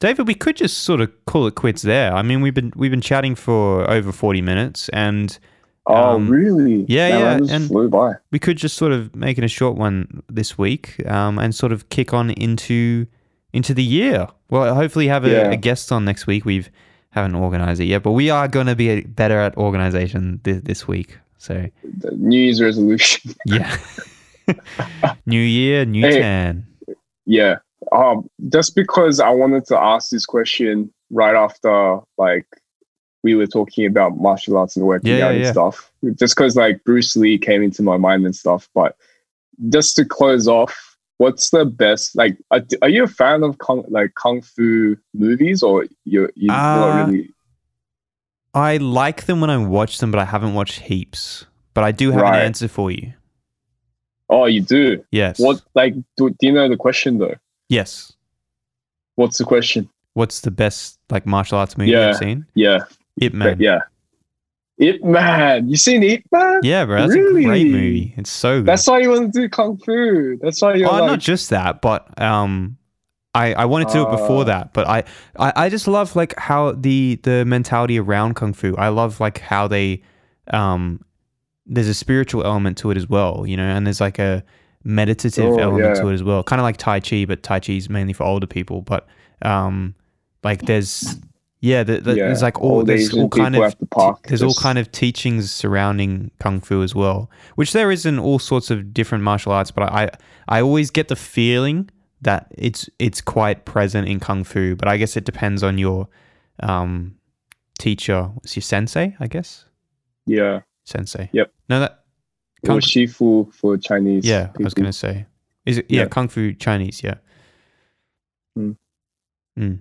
David, we could just sort of call it quits there. I mean, we've been we've been chatting for over forty minutes, and Oh, um, really? yeah, Man, yeah, and- flew by. we could just sort of make it a short one this week, um, and sort of kick on into into the year. Well, hopefully have a, Yeah. a guest on next week. We've haven't organized it yet, but we are going to be better at organization this, this week. So The New Year's resolution. yeah, new year, new Hey. TAN. yeah. Um, just because I wanted to ask this question right after, like, we were talking about martial arts and working Yeah, yeah, out and yeah. stuff. Just because, like, Bruce Lee came into my mind and stuff. But just to close off, what's the best? Like, are, are you a fan of kung, like kung fu movies, or you're, you're Uh, not really? I like them when I watch them, but I haven't watched heaps. But I do have Right. an answer for you. Oh, you do. Yes. What? Like, do, do you know the question though? Yes. What's the question? What's the best like martial arts movie Yeah. you've seen? Yeah, Ip Man. yeah. Ip Man, you seen Ip Man? Yeah, bro, that's a great Really? movie. It's so good. That's why you want to do kung fu. That's why you're oh, like, not just that, but um, I I wanted to do it before Uh. that, but I, I I just love like how the the mentality around kung fu. I love like how they um, there's a spiritual element to it as well, you know, and there's like a meditative Oh, element yeah. to it as well, kind of like Tai Chi, but Tai Chi is mainly for older people, but um, like there's Yeah, the, the, Yeah, there's like all all there's all kind of at the park there's all kind of teachings surrounding kung fu as well, which there is in all sorts of different martial arts. But I I always get the feeling that it's it's quite present in kung fu. But I guess it depends on your um, teacher. What's your sensei? I guess Yeah. sensei. Yep. No, that Or kung. Shifu for Chinese. Yeah, I was gonna say. Is it? Yeah, Yeah. kung fu Chinese. Yeah. Hmm. Mm.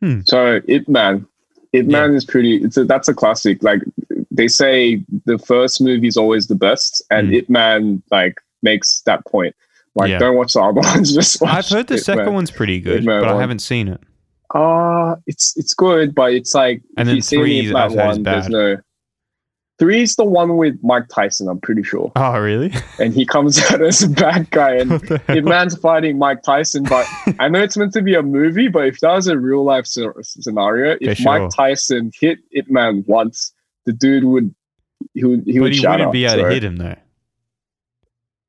Hmm. So Ip Man, Ip Yeah. Man is pretty. It's a that's a classic. Like they say, the first movie is always the best, and Mm. Ip Man like makes that point. Like Yeah. don't watch the other ones. Just watch I've heard the Ip second Man. one's pretty good, but I haven't seen it. Uh it's it's good, but it's like And if then you see three I've Man heard is one, there's no. Three is the one with Mike Tyson, I'm pretty sure, Oh, really? and he comes out as a bad guy, and hell? Man's fighting Mike Tyson, but I know it's meant to be a movie, but if that was a real life scenario, if sure. Mike Tyson hit Ip Man once, the dude would he would he but would he wouldn't be able so- to hit him though.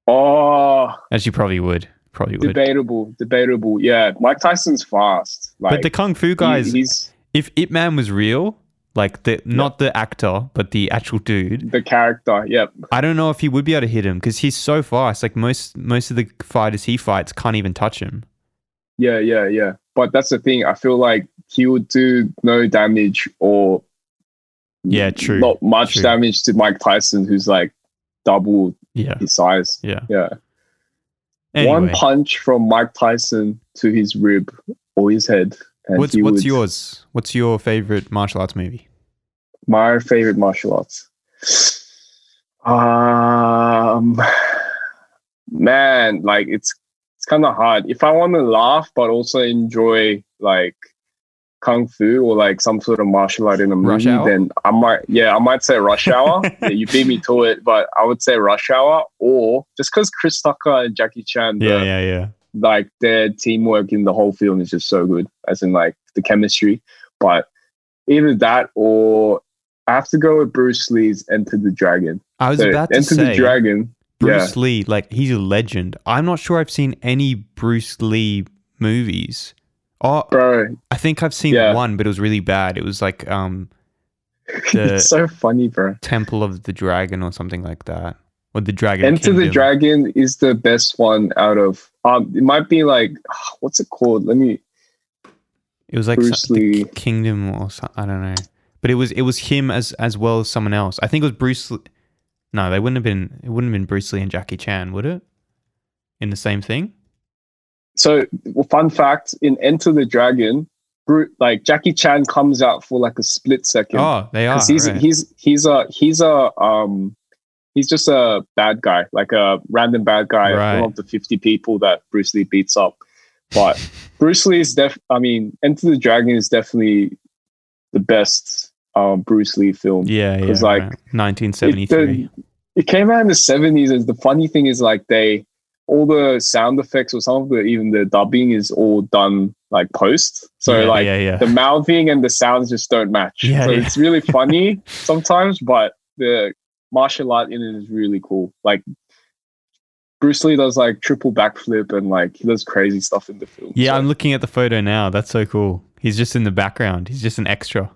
Oh, As you probably would. Probably would. debatable, debatable. Yeah, Mike Tyson's fast. Like but the kung fu he- guys, he's if Ip Man was real, like the not the actor, but the actual dude, the character. Yep. I don't know if he would be able to hit him because he's so fast. Like most most of the fighters he fights can't even touch him. Yeah, yeah, yeah. But that's the thing. I feel like he would do no damage or Yeah, true, not much true. damage to Mike Tyson, who's like double Yeah, his size. yeah. Yeah. Anyway, One punch from Mike Tyson to his rib or his head. What's what's would- yours? What's your favorite martial arts movie? My favorite martial arts. Um, man, like it's it's kind of hard. If I want to laugh but also enjoy like kung fu or like some sort of martial art in a movie, then I might yeah I might say Rush Hour. yeah, you beat me to it, but I would say Rush Hour or just because Chris Tucker and Jackie Chan, the- Yeah, yeah, yeah. Like their teamwork in the whole film is just so good, as in like the chemistry. But either that or I have to go with Bruce Lee's Enter the Dragon. I was So about to Enter say the Dragon. Bruce Lee, like he's a legend. I'm not sure I've seen any Bruce Lee movies. Oh, Bro, I think I've seen Yeah. one, but it was really bad. It was like um The- it's so funny, bro. Temple of the Dragon or something like that. Or the Dragon Enter the Dragon is the best one out of um it might be like what's it called? Let me It was like Bruce so- the Lee. Kingdom or something. I don't know. But it was it was him as as well as someone else. I think it was Bruce. Lee. No, they wouldn't have been. It wouldn't have been Bruce Lee and Jackie Chan, would it? In the same thing. so well, fun fact in Enter the Dragon, Bru- like Jackie Chan comes out for like a split second. Oh, they are. he's right. he's he's a he's a um he's just a bad guy, like a random bad guy, Right. one of the fifty people that Bruce Lee beats up. But Bruce Lee is def. I mean, Enter the Dragon is definitely the best um, Bruce Lee film. yeah, yeah. like, right. 1973. It came out in the seventies, and the funny thing is, like they all the sound effects or some of the even the dubbing is all done like post. So yeah, like yeah, the mouthing and the sounds just don't match. Yeah, so it's really funny sometimes, but the martial art in it is really cool. Like Bruce Lee does like triple backflip and like he does crazy stuff in the film. yeah, So, I'm looking at the photo now. That's so cool. He's just in the background. He's just an extra.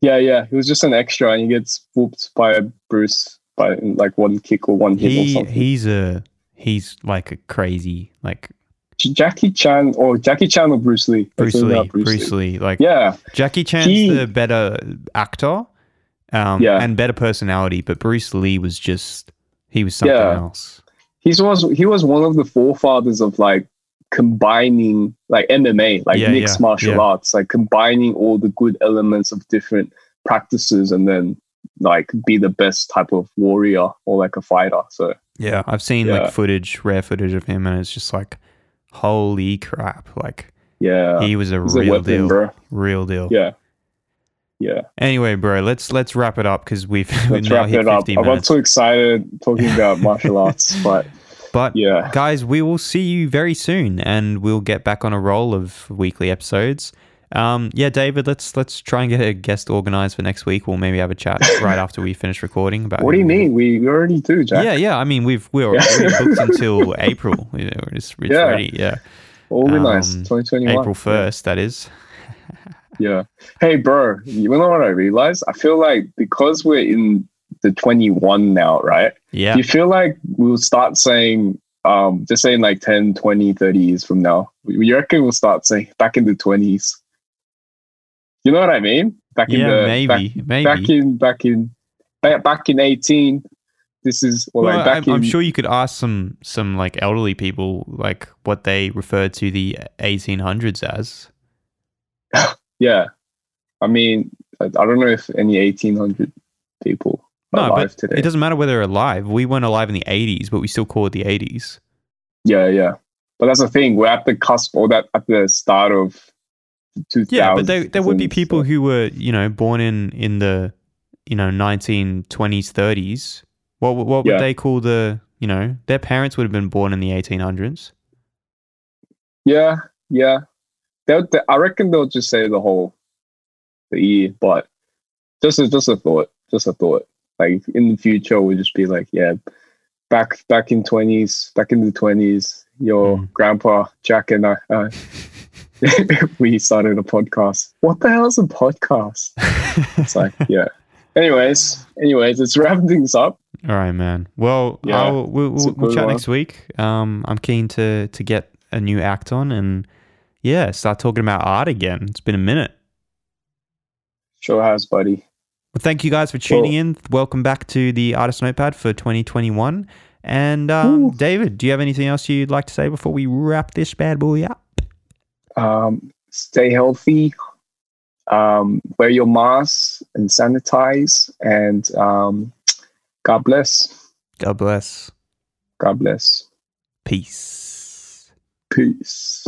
yeah, yeah. He was just an extra and he gets whooped by Bruce by like one kick or one hit or something. he's a he's like a crazy like Jackie Chan or Jackie Chan or Bruce Lee? Bruce Lee. Bruce, Lee. Like Yeah, Jackie Chan's He- the better actor, um, Yeah. and better personality, but Bruce Lee was just he was something Yeah. else. he was he was one of the forefathers of like combining like MMA, like Yeah, mixed martial arts, like combining all the good elements of different practices and then like be the best type of warrior or like a fighter. So Yeah, I've seen like footage, rare footage of him, and it's just like, holy crap! Like yeah, he was a he's a real weapon, deal, bro. real deal. Yeah. Yeah, Anyway, bro, let's let's wrap it up because we've let's now wrap hit it up. I got too excited talking about martial arts, but But yeah, guys, we will see you very soon, and we'll get back on a roll of weekly episodes. Um, yeah, David, let's let's try and get a guest organized for next week. We'll maybe have a chat right after we finish recording. About what do you mean? We, we already do, Jak. Yeah, yeah. I mean, we've we're already booked until April. You know, It's, it's Yeah. ready. Yeah, all be nice. Um, 2021. April first. That is. Yeah. Hey, bro, you know what I realized? I feel like because we're in the 21 now, right? Yeah. Do you feel like we'll start saying, um, just saying like 10, 20, 30 years from now? You reckon we'll start saying back in the 20s? You know what I mean? Back in yeah, the maybe, back, maybe. back in back in back, in 18. This is well, like back I'm, I'm sure you could ask some some like elderly people like what they refer to the 1800s as. yeah. I mean, I, I don't know if any 1800 people are No, alive but today. it doesn't matter whether they're alive. We weren't alive in the 80s, but we still call it the 80s. Yeah, yeah. But that's the thing. We're at the cusp or that at the start of 2000s. Yeah, but there, there would be people who were, you know, born in in the, you know, 1920s, 30s. What what would Yeah. they call the, you know, their parents would have been born in the 1800s. Yeah, yeah. They'll, they, I reckon they'll just say the whole the year, but just a, just a thought, just a thought. Like in the future, we'll just be like, yeah, back back in twenties, back in the twenties, your Mm. grandpa Jak and I, uh, we started a podcast. What the hell is a podcast? It's like, yeah. Anyways, anyways, let's wrap things up. All right, man. Well, Yeah, we'll, we'll, we'll chat one. next week. Um, I'm keen to to get a new act on and yeah, start talking about art again. It's been a minute. Sure has, buddy. Well, thank you guys for tuning in. Welcome back to the Artist Notepad for 2021. And um, David, do you have anything else you'd like to say before we wrap this bad boy up? um, stay healthy, um, wear your mask and sanitize, and um, God bless. God bless. God bless. Peace. Peace.